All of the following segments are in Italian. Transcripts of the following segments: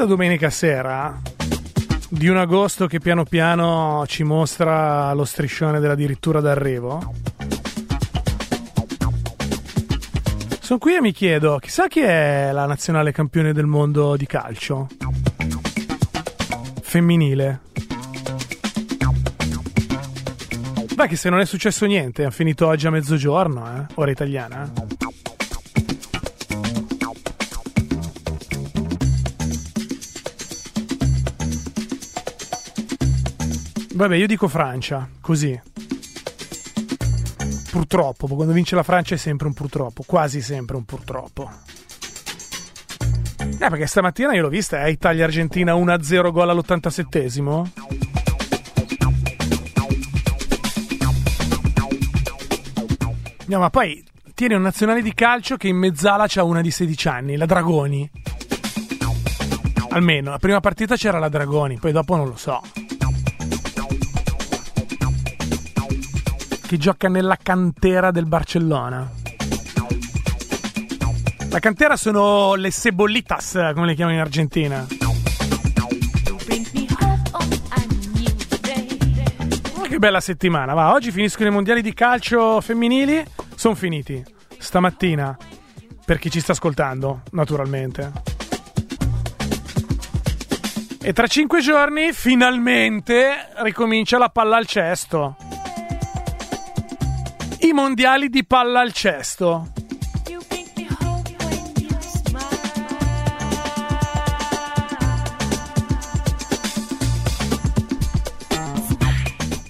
Questa domenica sera di un agosto che piano piano ci mostra lo striscione dell'addirittura d'arrivo. Sono qui e mi chiedo, chissà chi è la nazionale campione del mondo di calcio? Femminile. Beh, che se non è successo niente, ha finito oggi a mezzogiorno, eh? ora italiana. Vabbè, io dico Francia, così. Purtroppo, quando vince la Francia è sempre un purtroppo, quasi sempre un purtroppo. Eh, perché stamattina io l'ho vista, eh, Italia-Argentina 1-0 gol all'87esimo. No, ma poi tiene un nazionale di calcio che in mezzala c'ha una di 16 anni, la Dragoni. Almeno, la prima partita c'era la Dragoni, poi dopo non lo so. Che gioca nella cantera del Barcellona. La cantera sono le cebollitas, come le chiamano in Argentina. Ma che bella settimana, va. Oggi finiscono i mondiali di calcio femminili. Sono finiti. Stamattina. Per chi ci sta ascoltando, naturalmente. E tra cinque giorni, finalmente, ricomincia la palla al cesto mondiali di palla al cesto.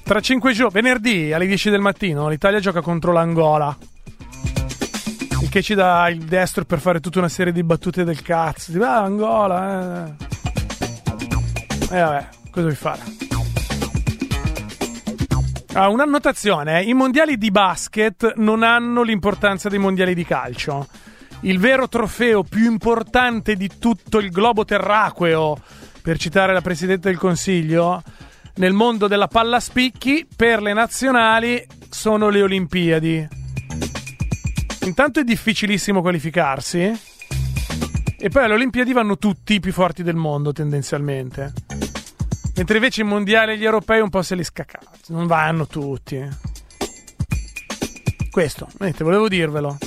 Tra cinque giorni, venerdì alle 10 del mattino, l'Italia gioca contro l'Angola. Il che ci dà il destro per fare tutta una serie di battute del cazzo. Tipo, ah, Angola, eh. E eh, vabbè, cosa vuoi fare? Ah, un'annotazione, i mondiali di basket non hanno l'importanza dei mondiali di calcio. Il vero trofeo più importante di tutto il globo terraqueo, per citare la Presidente del Consiglio, nel mondo della palla spicchi per le nazionali sono le Olimpiadi. Intanto è difficilissimo qualificarsi e poi alle Olimpiadi vanno tutti i più forti del mondo tendenzialmente. Mentre invece i mondiali e gli europei un po' se li scaccano. Non vanno tutti. Questo, vedete, volevo dirvelo.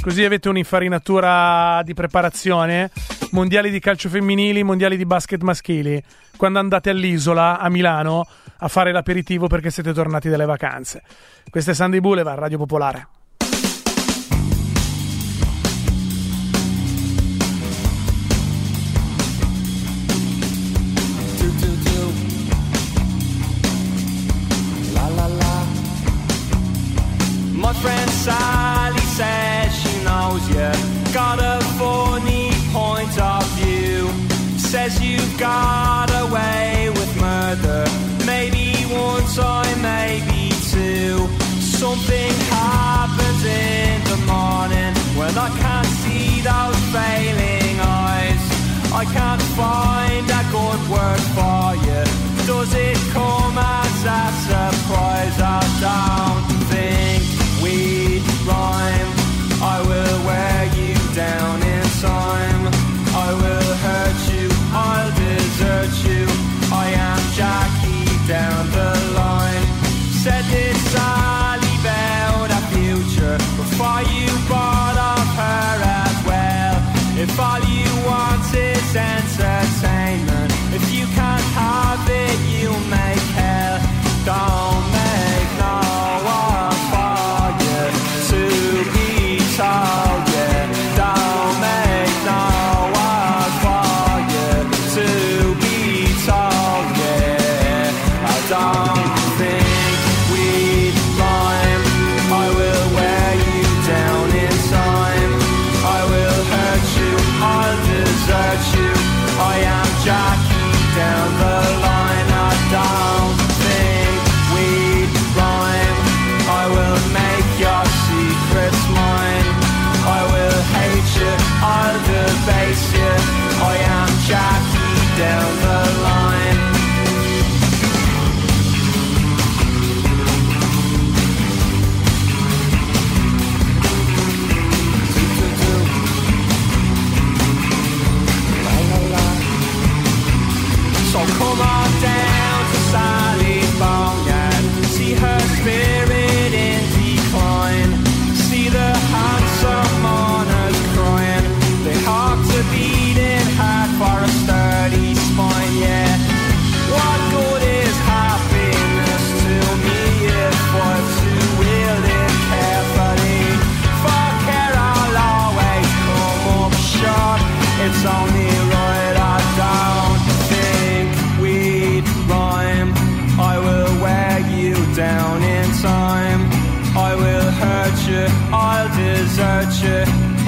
Così avete un'infarinatura di preparazione. Mondiali di calcio femminili, mondiali di basket maschili. Quando andate all'isola, a Milano, a fare l'aperitivo perché siete tornati dalle vacanze. Questo è Sandy Boulevard, Radio Popolare.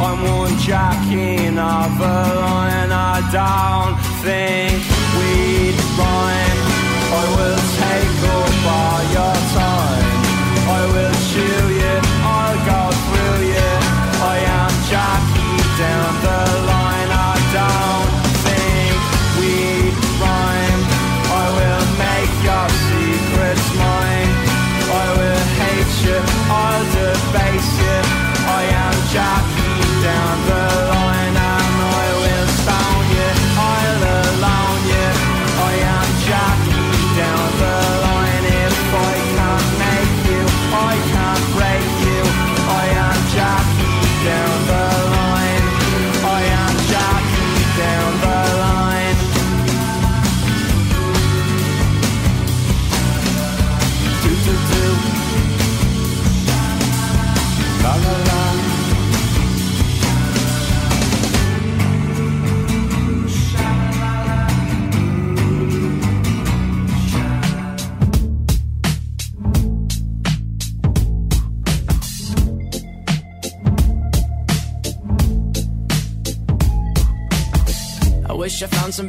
I'm one jack in another line. I don't think we'd rhyme. I will.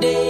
day.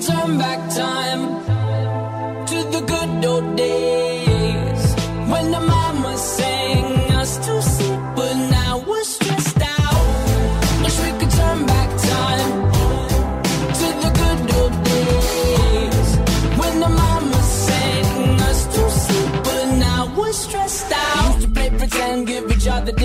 turn back time to the good old days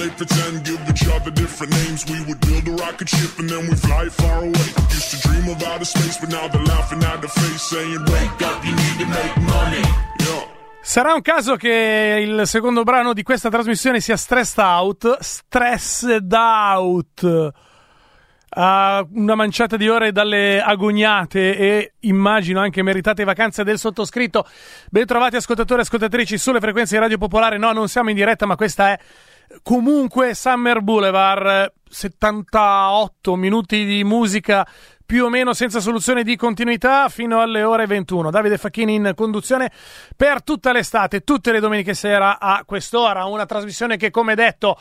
play pretend, give each other different names. We would build a rocket ship and then we fly far away. Used to dream of outer space, but now they're laughing at the face, saying, wake up, you need to make money. Yeah. Sarà un caso che il secondo brano di questa trasmissione sia Stressed Out, Stressed Out. A una manciata di ore dalle agognate e immagino anche meritate vacanze del sottoscritto. Bentrovati ascoltatori e ascoltatrici sulle frequenze di Radio Popolare. No, non siamo in diretta, ma questa è comunque Summer Boulevard. 78 minuti di musica più o meno senza soluzione di continuità fino alle ore 21. Davide Facchini in conduzione per tutta l'estate, tutte le domeniche sera a quest'ora. Una trasmissione che, come detto,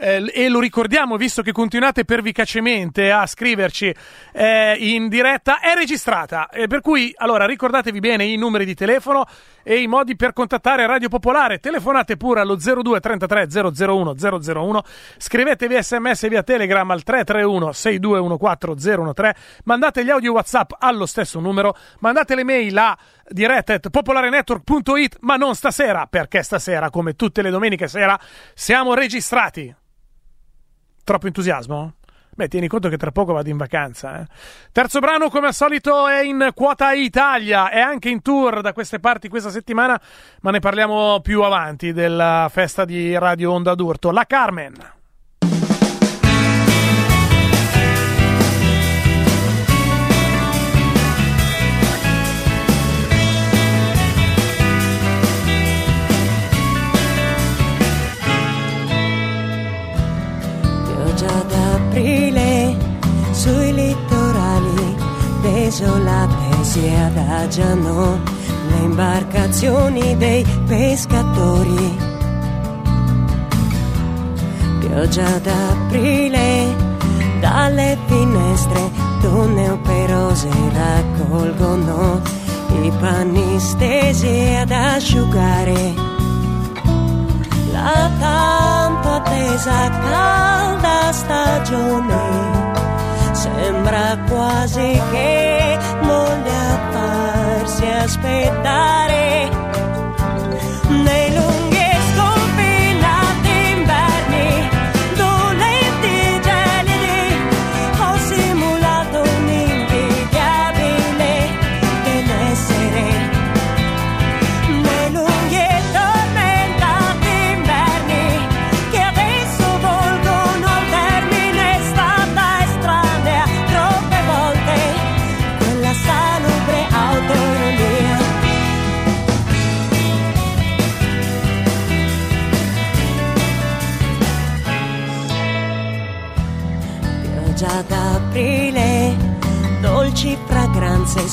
eh, e lo ricordiamo visto che continuate pervicacemente a scriverci eh, in diretta, è registrata. Eh, per cui, allora, ricordatevi bene i numeri di telefono e i modi per contattare Radio Popolare. Telefonate pure allo 02 33 001 001, scrivetevi sms via Telegram al 331 6214 013, mandate gli audio WhatsApp allo stesso numero, mandate le mail a diretta.popolarenetwork.it, ma non stasera, perché stasera, come tutte le domeniche sera, siamo registrati. Troppo entusiasmo? Beh, tieni conto che tra poco vado in vacanza. Eh. Terzo brano, come al solito, è in quota Italia. È anche in tour da queste parti questa settimana, ma ne parliamo più avanti della festa di Radio Onda d'Urto. La Carmen. Desolate si adagiano le imbarcazioni dei pescatori. Pioggia d'aprile dalle finestre donne operose raccolgono i panni stesi ad asciugare. La tanto attesa calda stagione sembra quasi che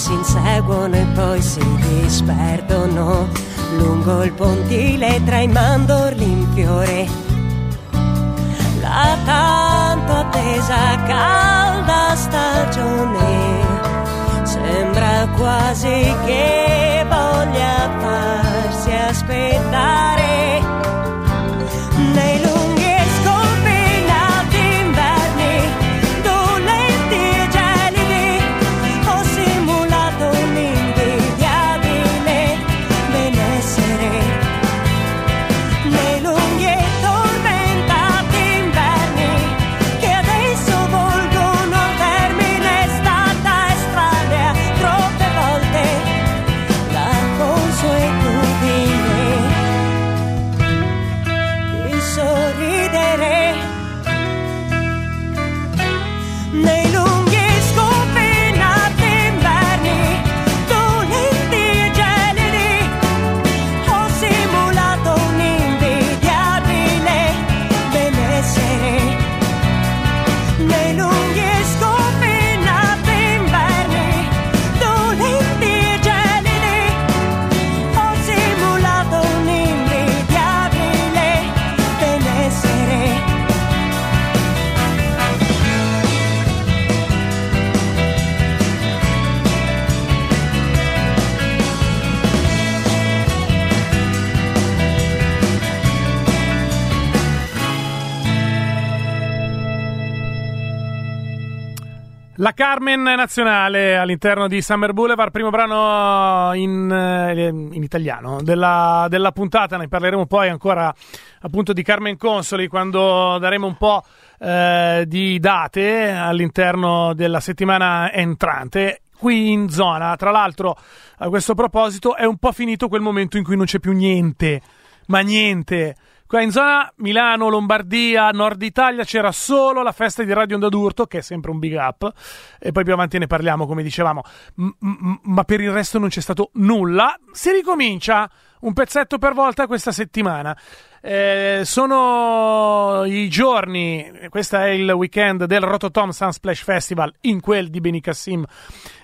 si inseguono e poi si disperdono lungo il pontile tra i mandorli in fiore. La tanto attesa calda stagione sembra quasi che voglia farsi aspettare La Carmen nazionale all'interno di Summer Boulevard, primo brano in, eh, in italiano della, della puntata. Ne parleremo poi ancora appunto di Carmen Consoli quando daremo un po' eh, di date all'interno della settimana entrante. Qui in zona, tra l'altro, a questo proposito, è un po' finito quel momento in cui non c'è più niente, ma niente. Qua in zona Milano, Lombardia, Nord Italia c'era solo la festa di Radio Onda d'Urto, che è sempre un big up, e poi più avanti ne parliamo, come dicevamo, M- m- ma per il resto non c'è stato nulla. Si ricomincia un pezzetto per volta questa settimana. Eh, sono i giorni, questo è il weekend del Rototom Sunsplash Festival in quel di Benicassim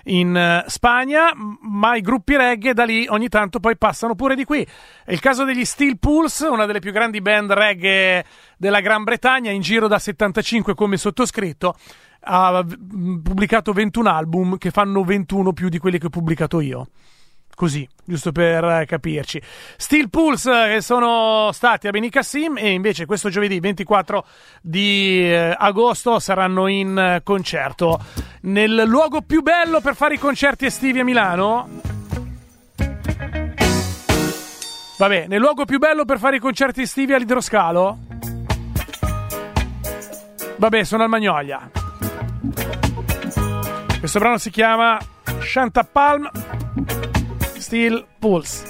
in eh, Spagna, ma i gruppi reggae da lì ogni tanto poi passano pure di qui. È il caso degli Steel Pulse, una delle più grandi band reggae della Gran Bretagna, in giro da 75 come sottoscritto, ha pubblicato 21 album che fanno 21 più di quelli che ho pubblicato io. Così, giusto per eh, capirci. Steel Pulse eh, che sono stati a Benicassim e invece questo giovedì 24 di eh, agosto saranno in concerto nel luogo più bello per fare i concerti estivi a Milano. Vabbè, nel luogo più bello per fare i concerti estivi all'idroscalo? Vabbè, sono al Magnolia. Questo brano si chiama Chantapalm. Palm. Steel Pulse.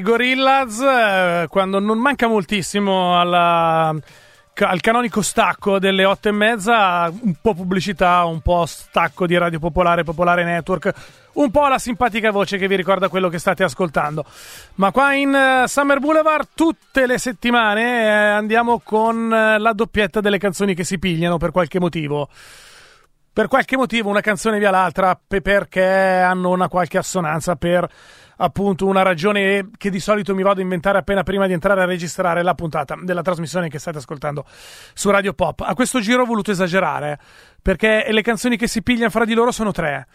Gorillaz, eh, quando non manca moltissimo alla- al canonico stacco delle otto e mezza, un po' pubblicità, un po' stacco di Radio Popolare, Popolare Network, un po' la simpatica voce che vi ricorda quello che state ascoltando. Ma qua in eh, Summer Boulevard tutte le settimane eh, andiamo con la doppietta delle canzoni che si pigliano per qualche motivo per qualche motivo una canzone via l'altra pe- perché hanno una qualche assonanza per appunto una ragione che di solito mi vado a inventare appena prima di entrare a registrare la puntata della trasmissione che state ascoltando su Radio Pop. A questo giro ho voluto esagerare perché le canzoni che si pigliano fra di loro sono tre.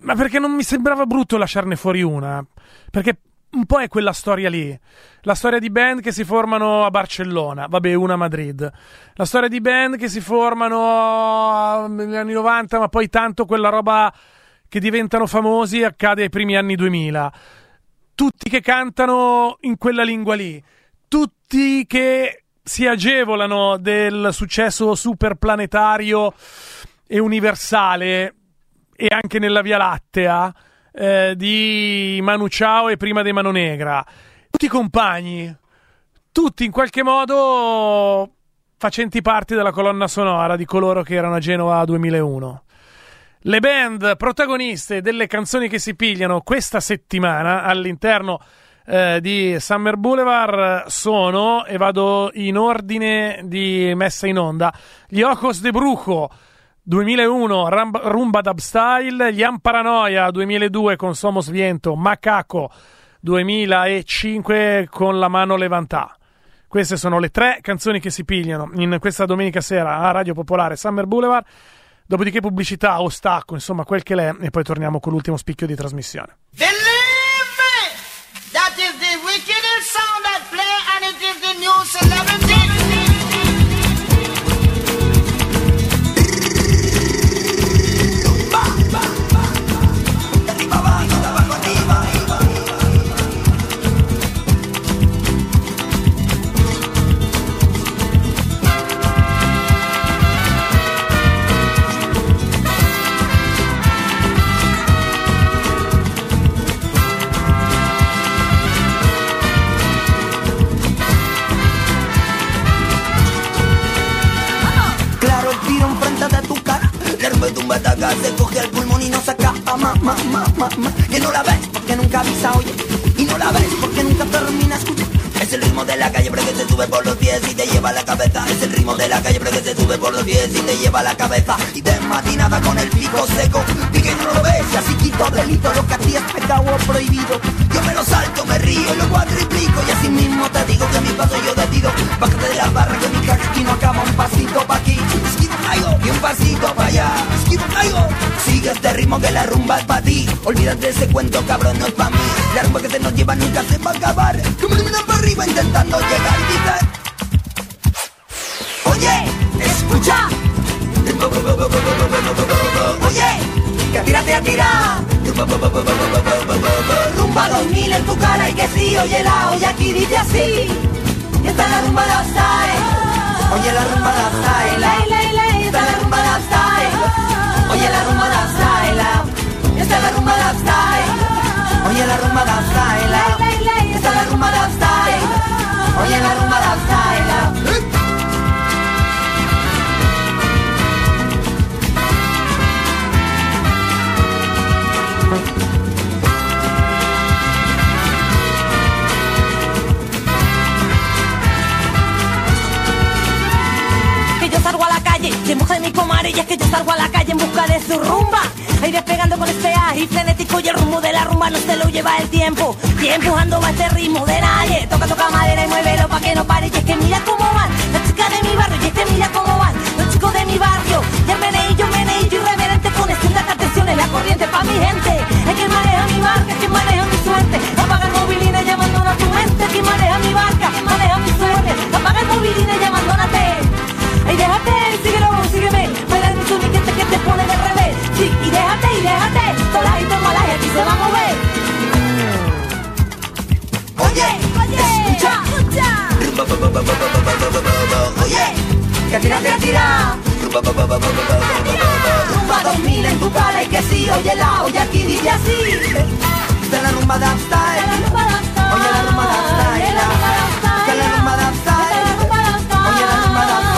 Ma perché non mi sembrava brutto lasciarne fuori una? Perché un po' è quella storia lì. La storia di band che si formano a Barcellona, vabbè, una a Madrid. La storia di band che si formano negli anni 90, ma poi tanto quella roba che diventano famosi accade ai primi anni 2000. Tutti che cantano in quella lingua lì. Tutti che si agevolano del successo superplanetario e universale e anche nella Via Lattea eh, di Manu Chao e prima dei Mano Negra. Tutti compagni, tutti in qualche modo facenti parte della colonna sonora di coloro che erano a Genova 2001. Le band protagoniste delle canzoni che si pigliano questa settimana all'interno eh, di Summer Boulevard sono, e vado in ordine di messa in onda, gli Ocos de Brujo 2001 Ram- Rumba Dub Style, gli Amparanoia 2002 con Somos Viento, Macaco 2005 con La Mano Levantà. Queste sono le tre canzoni che si pigliano in questa domenica sera a Radio Popolare Summer Boulevard. Dopodiché pubblicità o stacco, insomma, quel che l'è, e poi torniamo con l'ultimo spicchio di trasmissione. Believe se coge el pulmón y no saca a ma, ma, ma, ma, ma. Que no la ves porque nunca avisa, oye. Y no la ves porque nunca termina, escucha. Es el ritmo de la calle, pero que se sube por los pies y te lleva a la cabeza. Es el ritmo de la calle, pero que se sube por los pies y te lleva a la cabeza. Y de matinada con el pico seco. Y no lo ves, y así quito delito. Lo que a ti es pecado prohibido. Yo me lo salto, me río y lo cuadriplico. Y así mismo te digo que mi paso yo decido. Bájate de la barra que mi aquí no acaba un pasito pa' aquí. Esquivo caigo y un pasito pa' allá. Esquivo caigo. Sigue este ritmo que la rumba es pa' ti. Olvídate ese cuento, cabrón, no es pa' mí. La rumba que se nos lleva nunca se va a acabar. Como para arriba intentando llegar y dice. Oye, escucha. Oye, que tírate a tirar. Rumba 2000 en tu cara y que sí, oye la olla aquí dice así. Y esta es la rumba de style. Oye la rumba de style. Esta es la rumba de style. Oye la rumba de style. Esta es la rumba de style. Oye la rumba de style. De su rumba. Ahí despegando con este ágil frenético y el rumbo de la rumba no se lo lleva el tiempo. Y empujando va este ritmo de nadie. Toca toca madera y muévelo pa' que no pare. Y es que mira cómo van las chicas de mi barrio y es que mira cómo van los chicos de mi barrio. Y el meneillo meneillo irreverente con estas atenciones la corriente pa' mi gente. Es que maneja mi barca es que maneja mi suerte Sí, y déjate, y déjate. Todas y toma la gente y se va a mover. Oye, Oye, escucha. Oye, que tírate a tirar. Rumba 2000 en tu cara y que sí, oye la olla aquí dice así. Esta es la rumba de style. Oye la rumba de style. Esta es la rumba de style. Oye la rumba de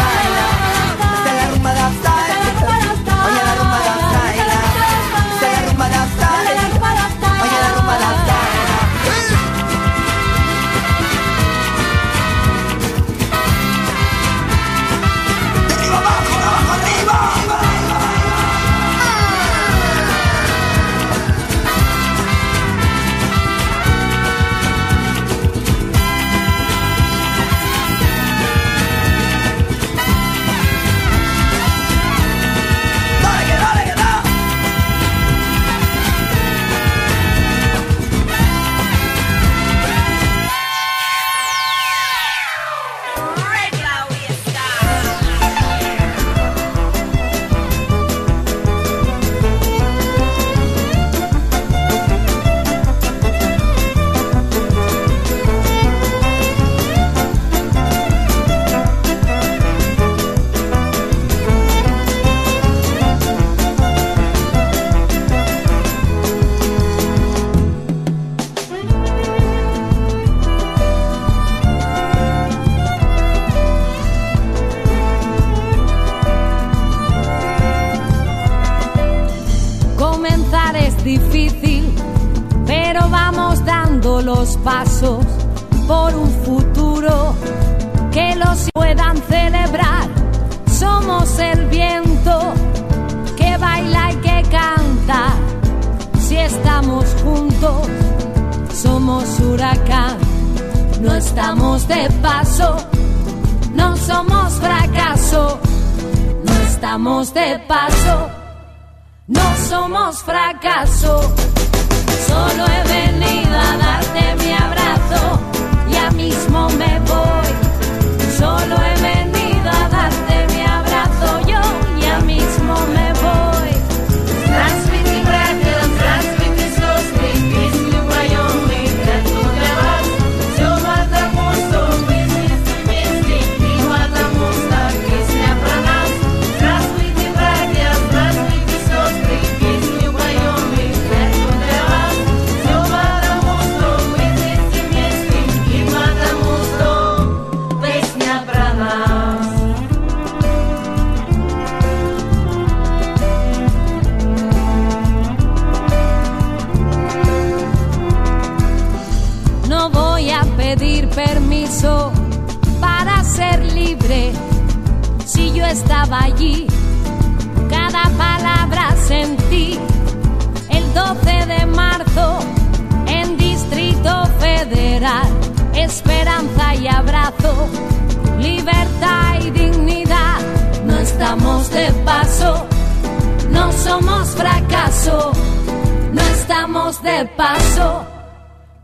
de paso,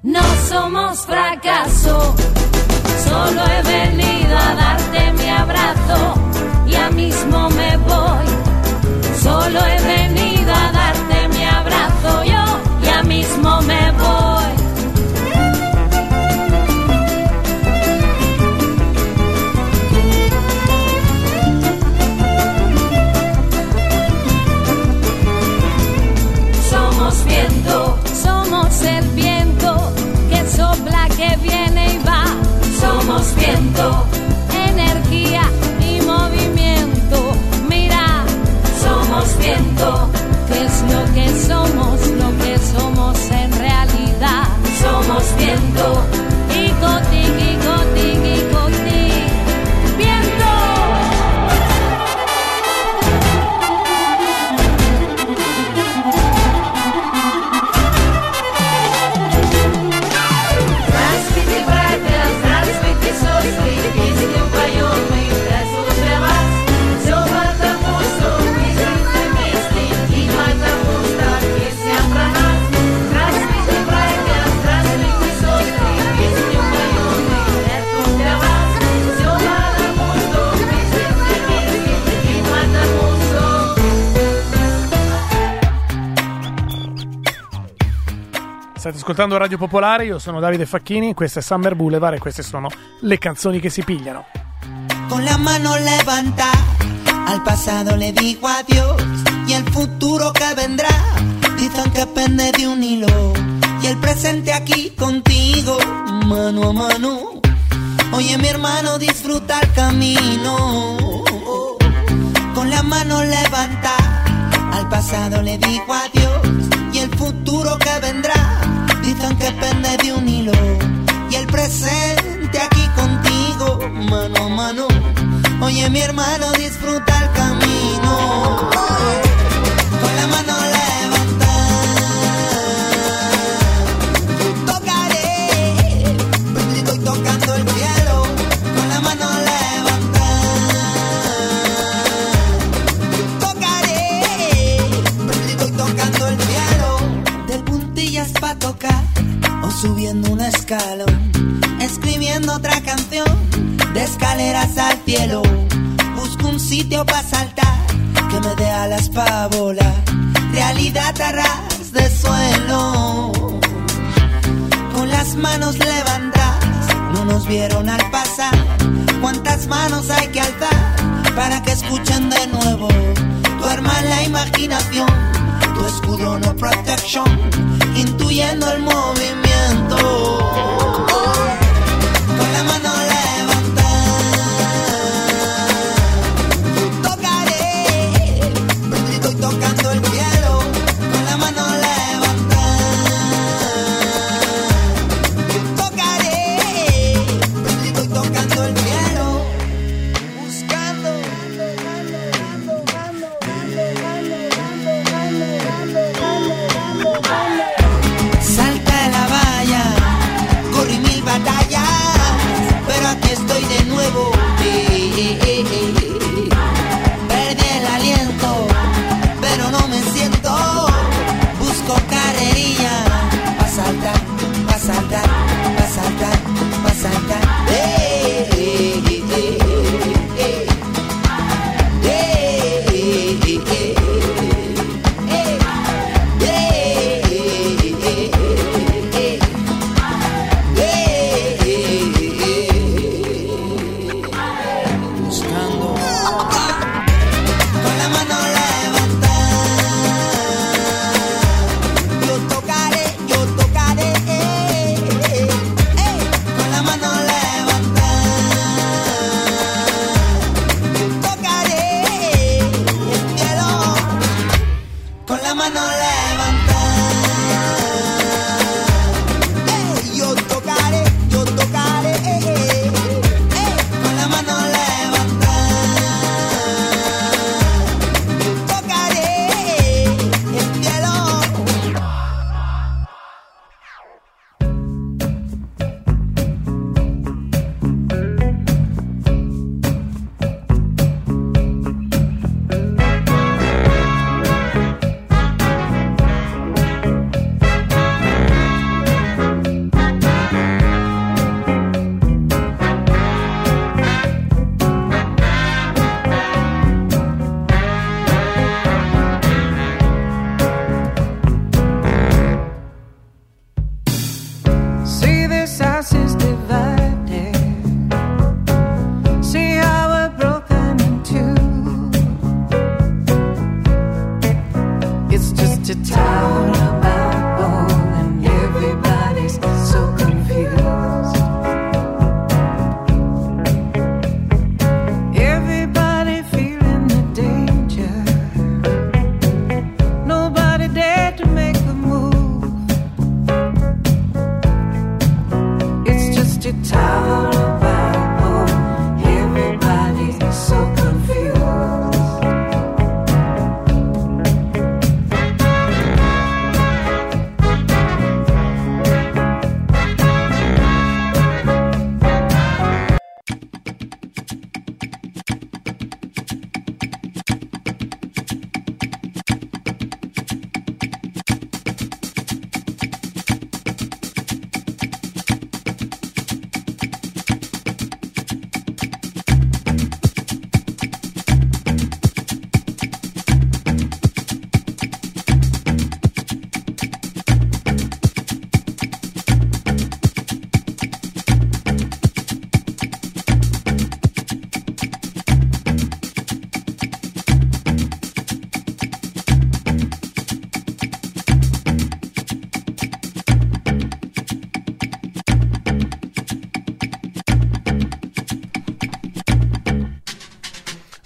no somos fracaso. Solo he venido a darte mi abrazo, y ya mismo me voy. Solo he venido a darte mi abrazo, yo ya mismo me voy. Energía y movimiento. Mira, somos viento. ¿Qué es lo que somos? Lo que somos en realidad. Somos viento State ascoltando Radio Popolare, io sono Davide Facchini, questa è Summer Boulevard e queste sono le canzoni che si pigliano. Con la mano levanta, al passato le dico adios, e al futuro che vendrà, dicen che pende di un hilo e il presente qui contigo, mano a mano. Oye mi hermano, disfruta il camino. Con la mano levanta, al passato le dico adios, e el futuro che vendrà. que pende de un hilo y el presente aquí contigo, mano a mano. Oye mi hermano, disfruta el camino.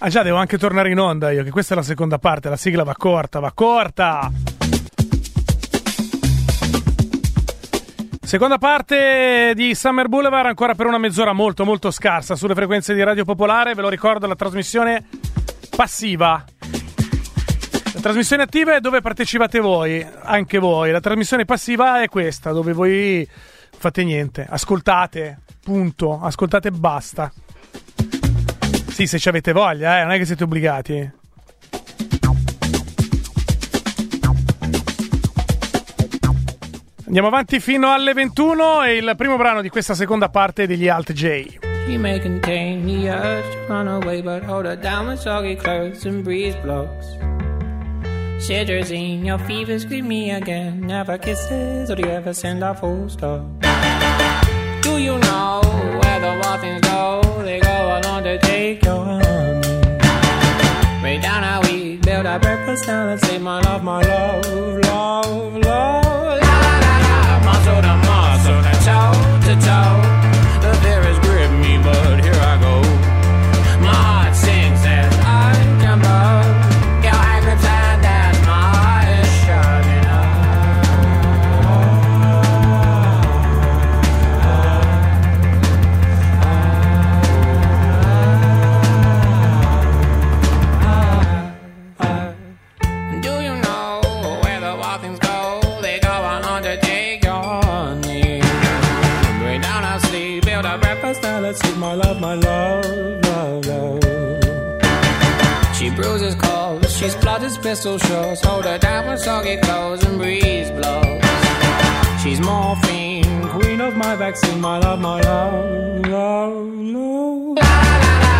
Ah già, devo anche tornare in onda io, che questa è la seconda parte, la sigla va corta, va corta! Seconda parte di Summer Boulevard, ancora per una mezz'ora molto molto scarsa sulle frequenze di Radio Popolare, ve lo ricordo, la trasmissione passiva. La trasmissione attiva è dove partecipate voi, anche voi. La trasmissione passiva è questa, dove voi fate niente, ascoltate, punto, ascoltate e basta. Sì, se ci avete voglia, eh, non è che siete obbligati. Andiamo avanti fino alle 21 e il primo brano di questa seconda parte degli Alt J. She may contain the urge to run away, but hold her down with soggy clothes and breeze blocks. Cetirizine, your fever, scream me again. Never kisses, or do you ever send a full stop? Do you know where the wild go? They go along to take your honey. Way down how we build our breakfast down and say, My love, my love, love, love. My love, love, love. She bruises calls, she splutters pistol shots. Hold her down with soggy clothes and breeze blows. She's morphine, queen of my vaccine, my love, my love, love, love. La la la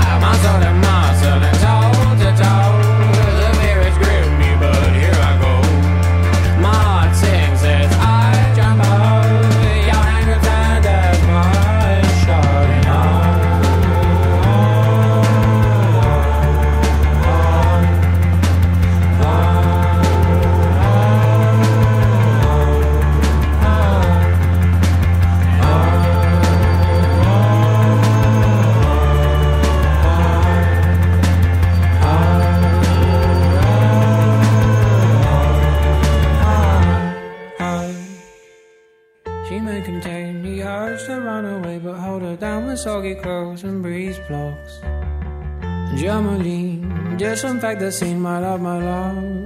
some fact that seen my love, my love.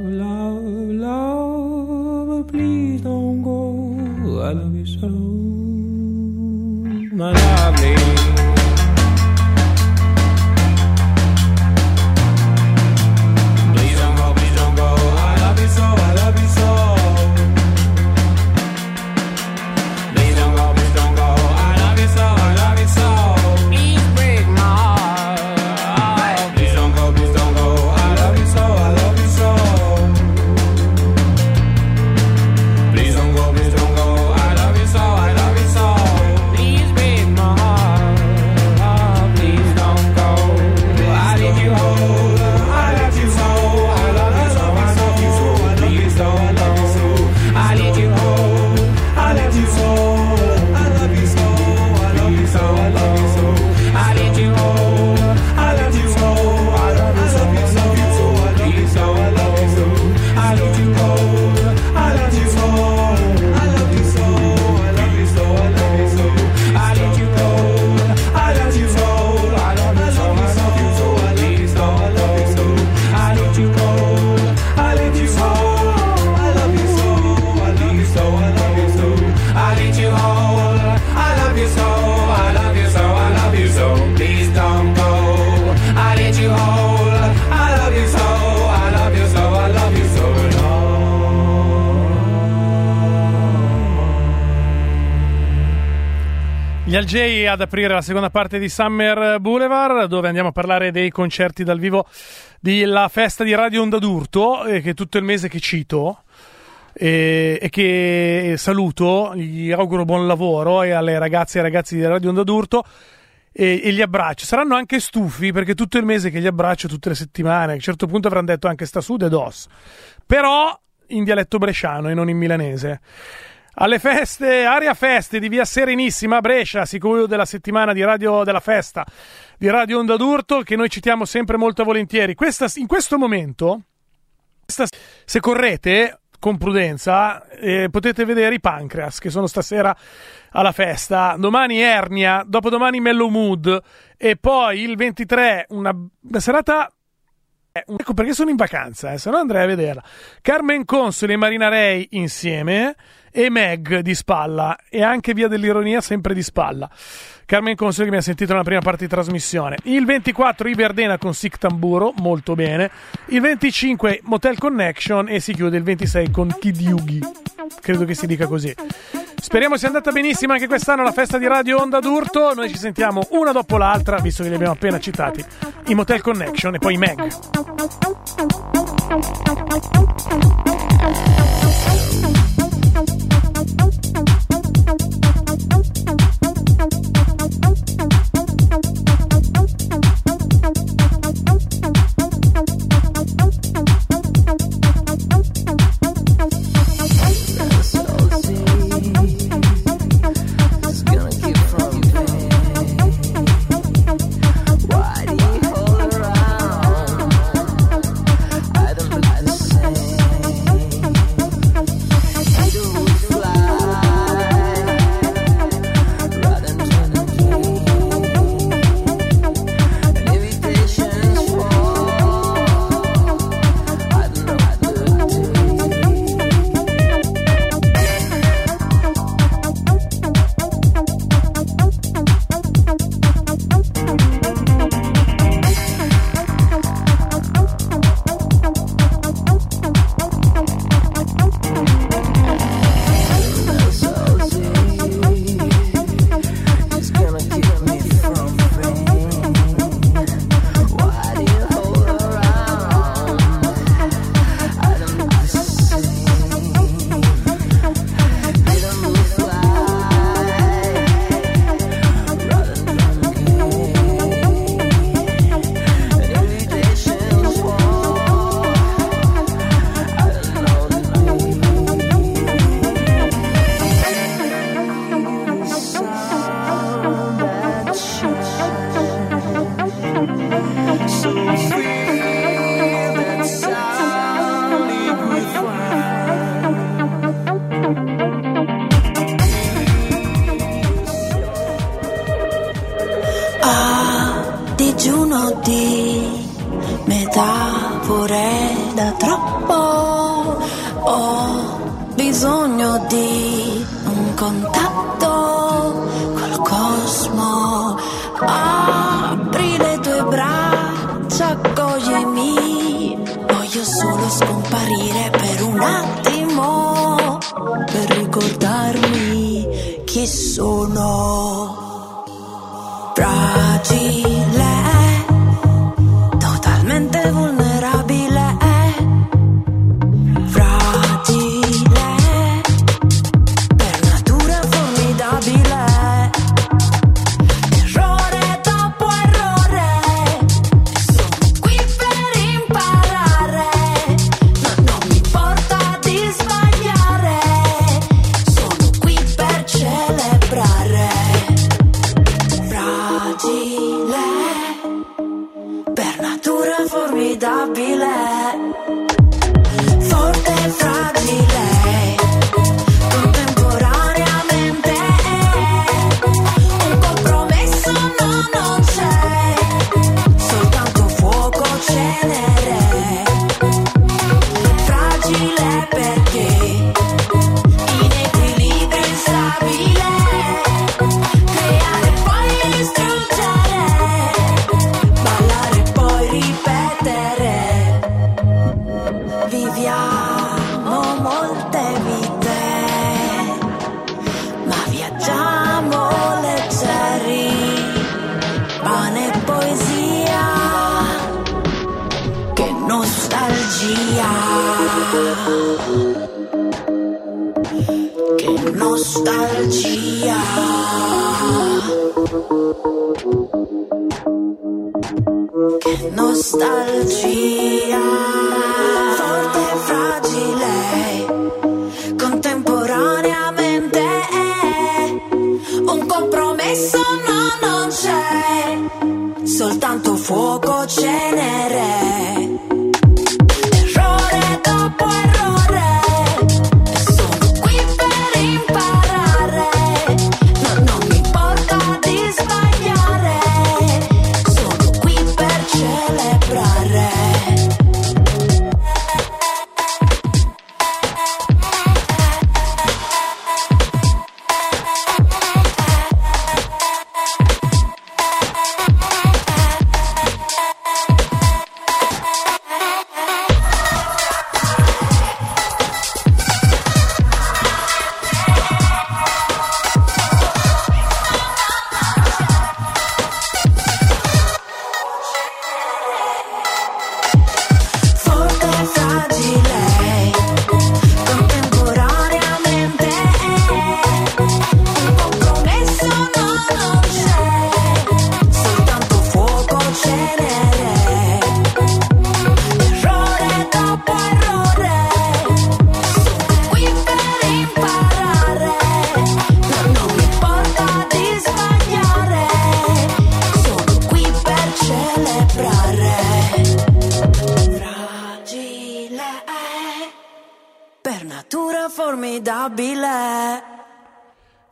Gli Algei ad aprire la seconda parte di Summer Boulevard, dove andiamo a parlare dei concerti dal vivo della festa di Radio Onda d'Urto, eh, che è tutto il mese che cito. E, e che saluto, gli auguro buon lavoro e alle ragazze e ai ragazzi di Radio Onda d'Urto e, e li abbraccio. Saranno anche stufi perché tutto il mese che li abbraccio, tutte le settimane, a un certo punto avranno detto anche sta sud ed os. Però in dialetto bresciano e non in milanese. Alle feste, aria feste di via Serenissima a Brescia, sicuro della settimana di Radio della Festa di Radio Onda d'Urto che noi citiamo sempre molto volentieri. Questa, in questo momento, questa- se correte con prudenza, eh, potete vedere i Pancreas che sono stasera alla festa. Domani Ernia, dopodomani Mellow Mood e poi il 23 una, una serata eh, Ecco perché sono in vacanza, eh, se no andrei a vederla. Carmen Consoli e Marina Rei insieme e Meg di spalla e anche via dell'ironia sempre di spalla. Carmen Consoli che mi ha sentito nella prima parte di trasmissione. Il 24 Iberdena con Sic Tamburo, molto bene. Il 25 Motel Connection e si chiude il 26 con Kid Yugi. Credo che si dica così. Speriamo sia andata benissimo anche quest'anno la festa di Radio Onda d'Urto. Noi ci sentiamo una dopo l'altra, visto che li abbiamo appena citati. I Motel Connection e poi Meg. a Thank you.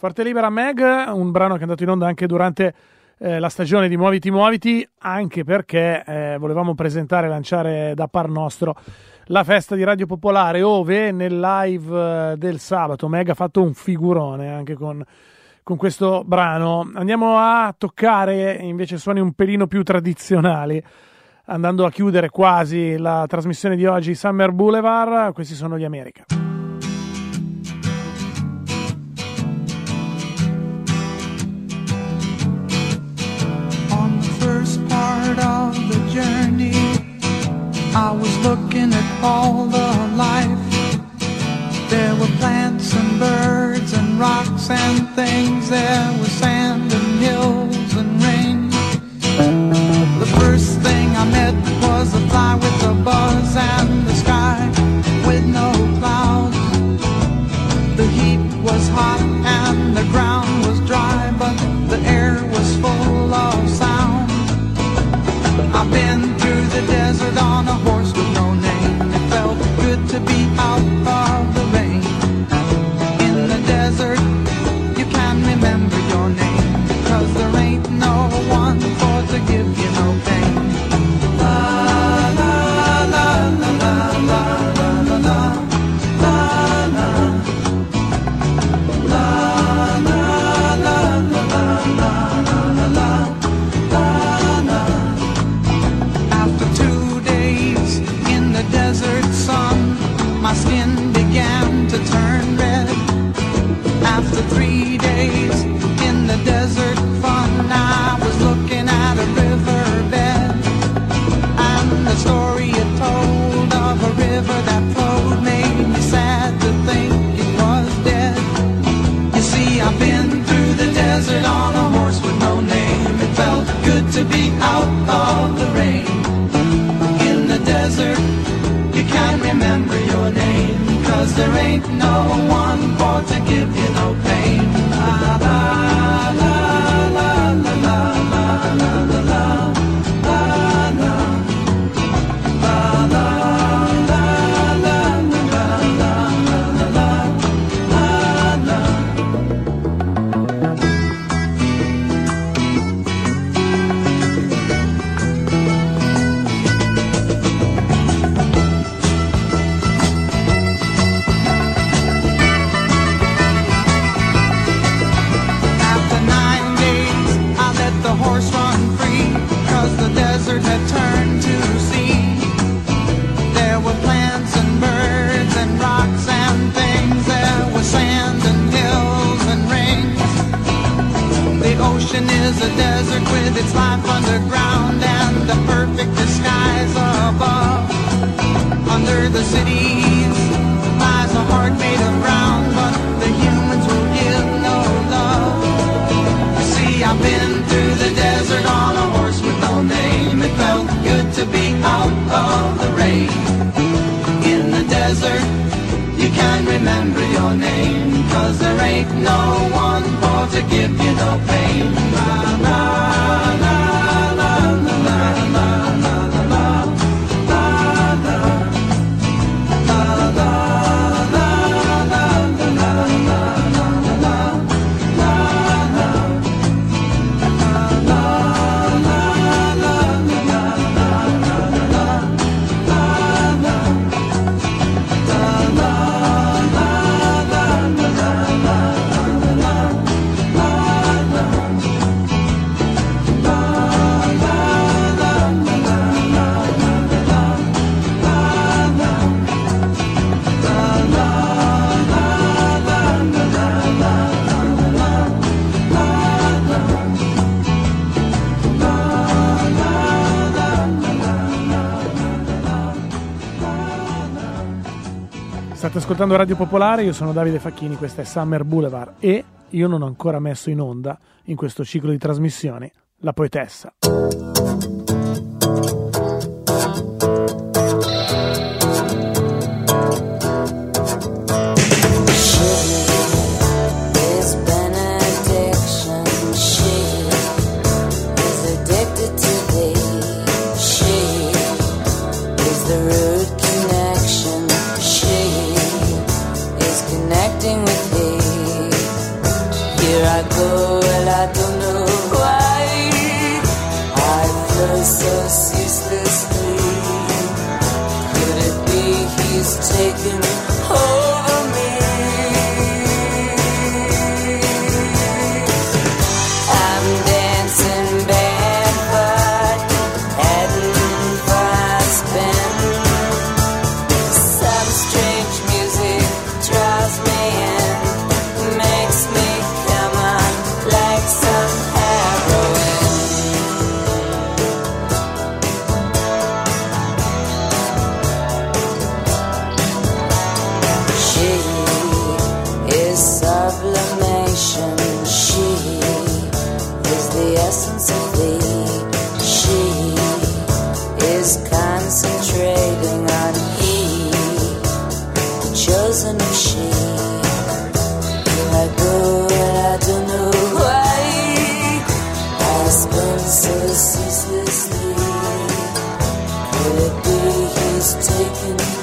Parte libera Meg, un brano che è andato in onda anche durante eh, la stagione di Muoviti Muoviti, anche perché eh, volevamo presentare e lanciare da par nostro la festa di Radio Popolare, ove nel live eh, del sabato Meg ha fatto un figurone anche con, con, questo brano. Andiamo a toccare invece suoni un pelino più tradizionali, andando a chiudere quasi la trasmissione di oggi Summer Boulevard, questi sono gli America. first part of the journey. I was looking at all the life. There were plants and birds and rocks and things. There was sand and hills and rain. The first thing I met was a fly with a buzz And the sky with no clouds. The heat was hot and the ground the desert on a horse. ain't no one born to give you no pain. Ascoltando Radio Popolare, io sono Davide Facchini, questa è Summer Boulevard e io non ho ancora messo in onda in questo ciclo di trasmissioni la poetessa. taking taken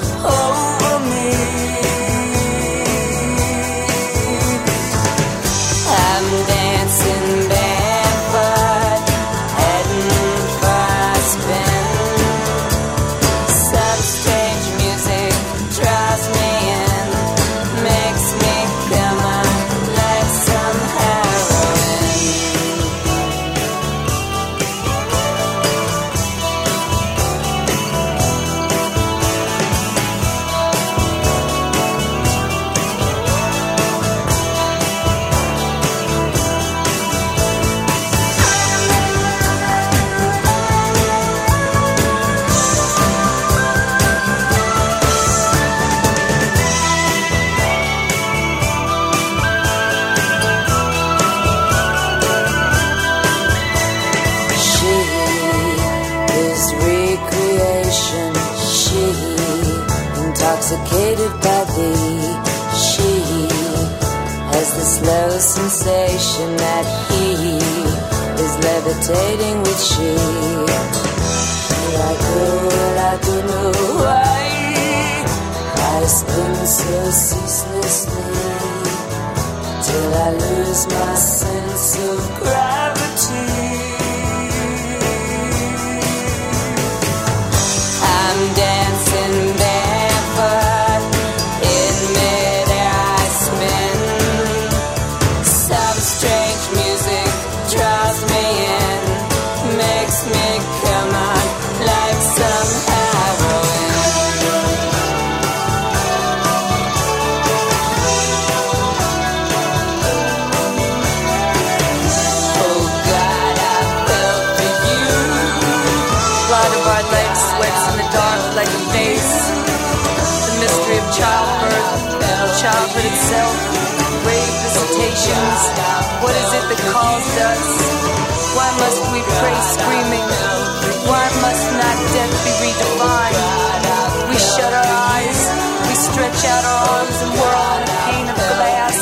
redefined? We shut our eyes, we stretch out our arms and whirl on a pane of glass.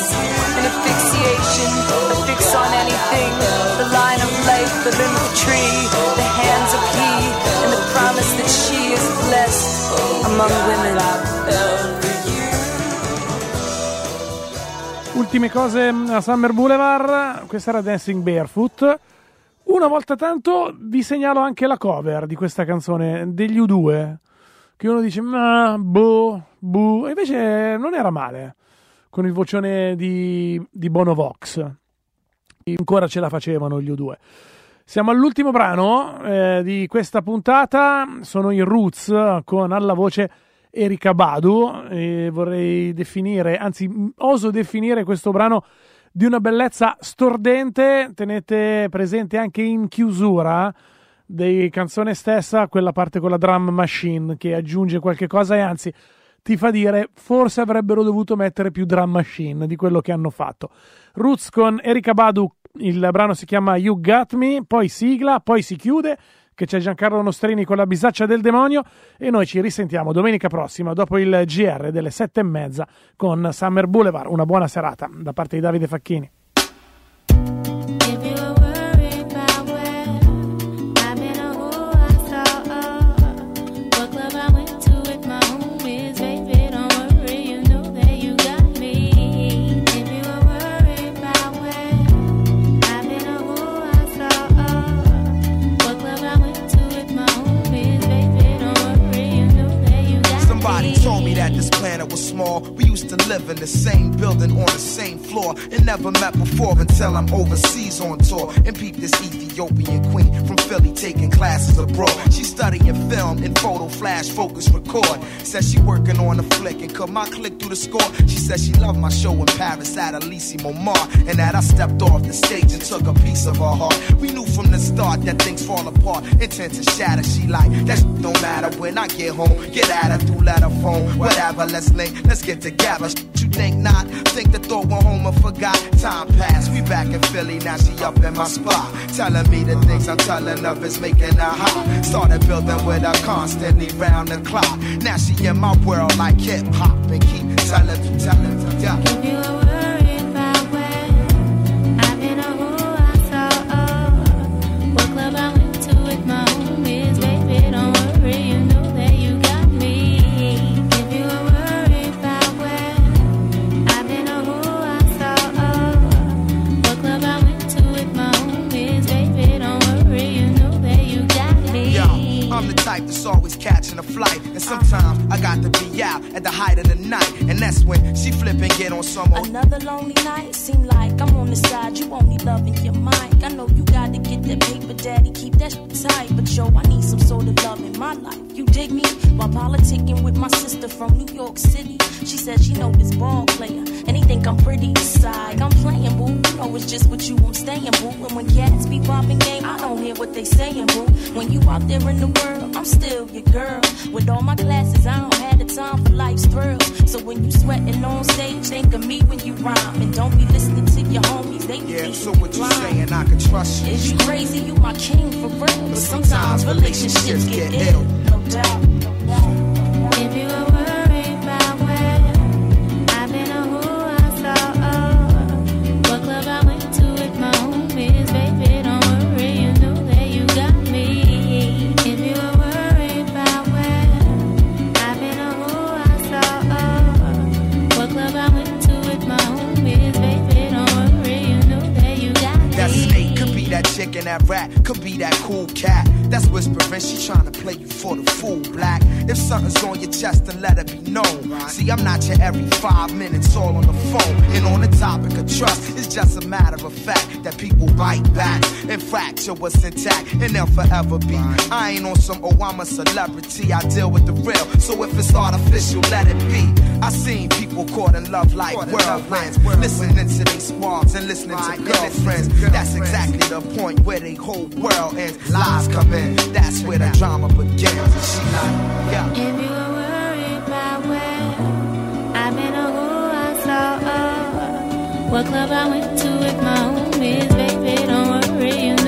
An asphyxiation, a fix on anything. The line of life, the limb of tree, the hands of he, and the promise that she is blessed among women. Ultime cose a Summer Boulevard, questa era Dancing Barefoot. Una volta tanto vi segnalo anche la cover di questa canzone degli U2, che uno dice ma boh, boh, e invece non era male, con il vocione di, di Bono Vox. Ancora ce la facevano gli U2. Siamo all'ultimo brano eh, di questa puntata, sono i Roots con alla voce Erika Badu e vorrei definire, anzi oso definire questo brano di una bellezza stordente, tenete presente anche in chiusura di canzone stessa quella parte con la drum machine che aggiunge qualche cosa e anzi ti fa dire forse avrebbero dovuto mettere più drum machine di quello che hanno fatto. Roots con Erika Badu, il brano si chiama You Got Me, poi sigla, poi si chiude, che c'è Giancarlo Nostrini con la bisaccia del demonio e noi ci risentiamo domenica prossima dopo il GR delle sette e mezza con Summer Boulevard. Una buona serata da parte di Davide Facchini. Small. We used to live in the same building on the same floor and never met before until I'm overseas on tour and peep this Ethiopian queen from Philly taking classes abroad. She studying film and photo flash focus record. Says she working on a flick and cut my click through the score. She says she loved my show in Paris at Elise Momar and that I stepped off the stage and took a piece of her heart. We knew from the start that things fall apart intent to shatter. She like that don't matter when I get home. Get at her through letter phone, whatever. Let's link, let's get together. You think not? Think the thought went home and forgot. Time passed, we back in Philly. Now she up in my spot, telling me the things I'm telling of is making her hot. Started building with her constantly round the clock. Now she in my world like hip hop and keep telling telling yeah. A flight. And sometimes I got to be out at the height of the night. And that's when she flip and get on some old. Another lonely night, seem like I'm on the side. You only loving your mic. I know you gotta get that paper, daddy. Keep that shit tight. But yo, I need some sort of love in my life. You dig me? While politicking with my sister from New York City. She said she know this ball player. And he think I'm pretty inside. I'm playing, boo. You know it's just what you I'm staying, boo. And when cats be popping game, I don't hear what they saying, boo. When you out there in the world, I'm still your girl. With all my classes, I don't have the time for life's thrills. So when you sweating on stage, think of me when you rhyme. And don't be listening to your homies, they be Yeah, thinking so you what you blind. saying? I can trust you. Is you crazy? You my king for real. But sometimes relationships get ill. No doubt. If you be that rat, could be that cool cat. That's whispering, she tryna play you for the fool, black. If something's on your chest, then let it be known. See, I'm not your every five minutes all on the phone. And on the topic of trust, it's just a matter of fact that people bite back and fracture what's intact, and they'll forever be. I ain't on some, oh, I'm a celebrity, I deal with the real. So if it's artificial, let it be. I seen people caught in love like whirlwinds, listening to these squabs and listening to girlfriends. That's exactly the point where the whole world ends. Lies come in, that's where the drama begins. And she like, yeah. If you were worried about where I've been or who I saw, what club I went to with my homies, baby, don't worry,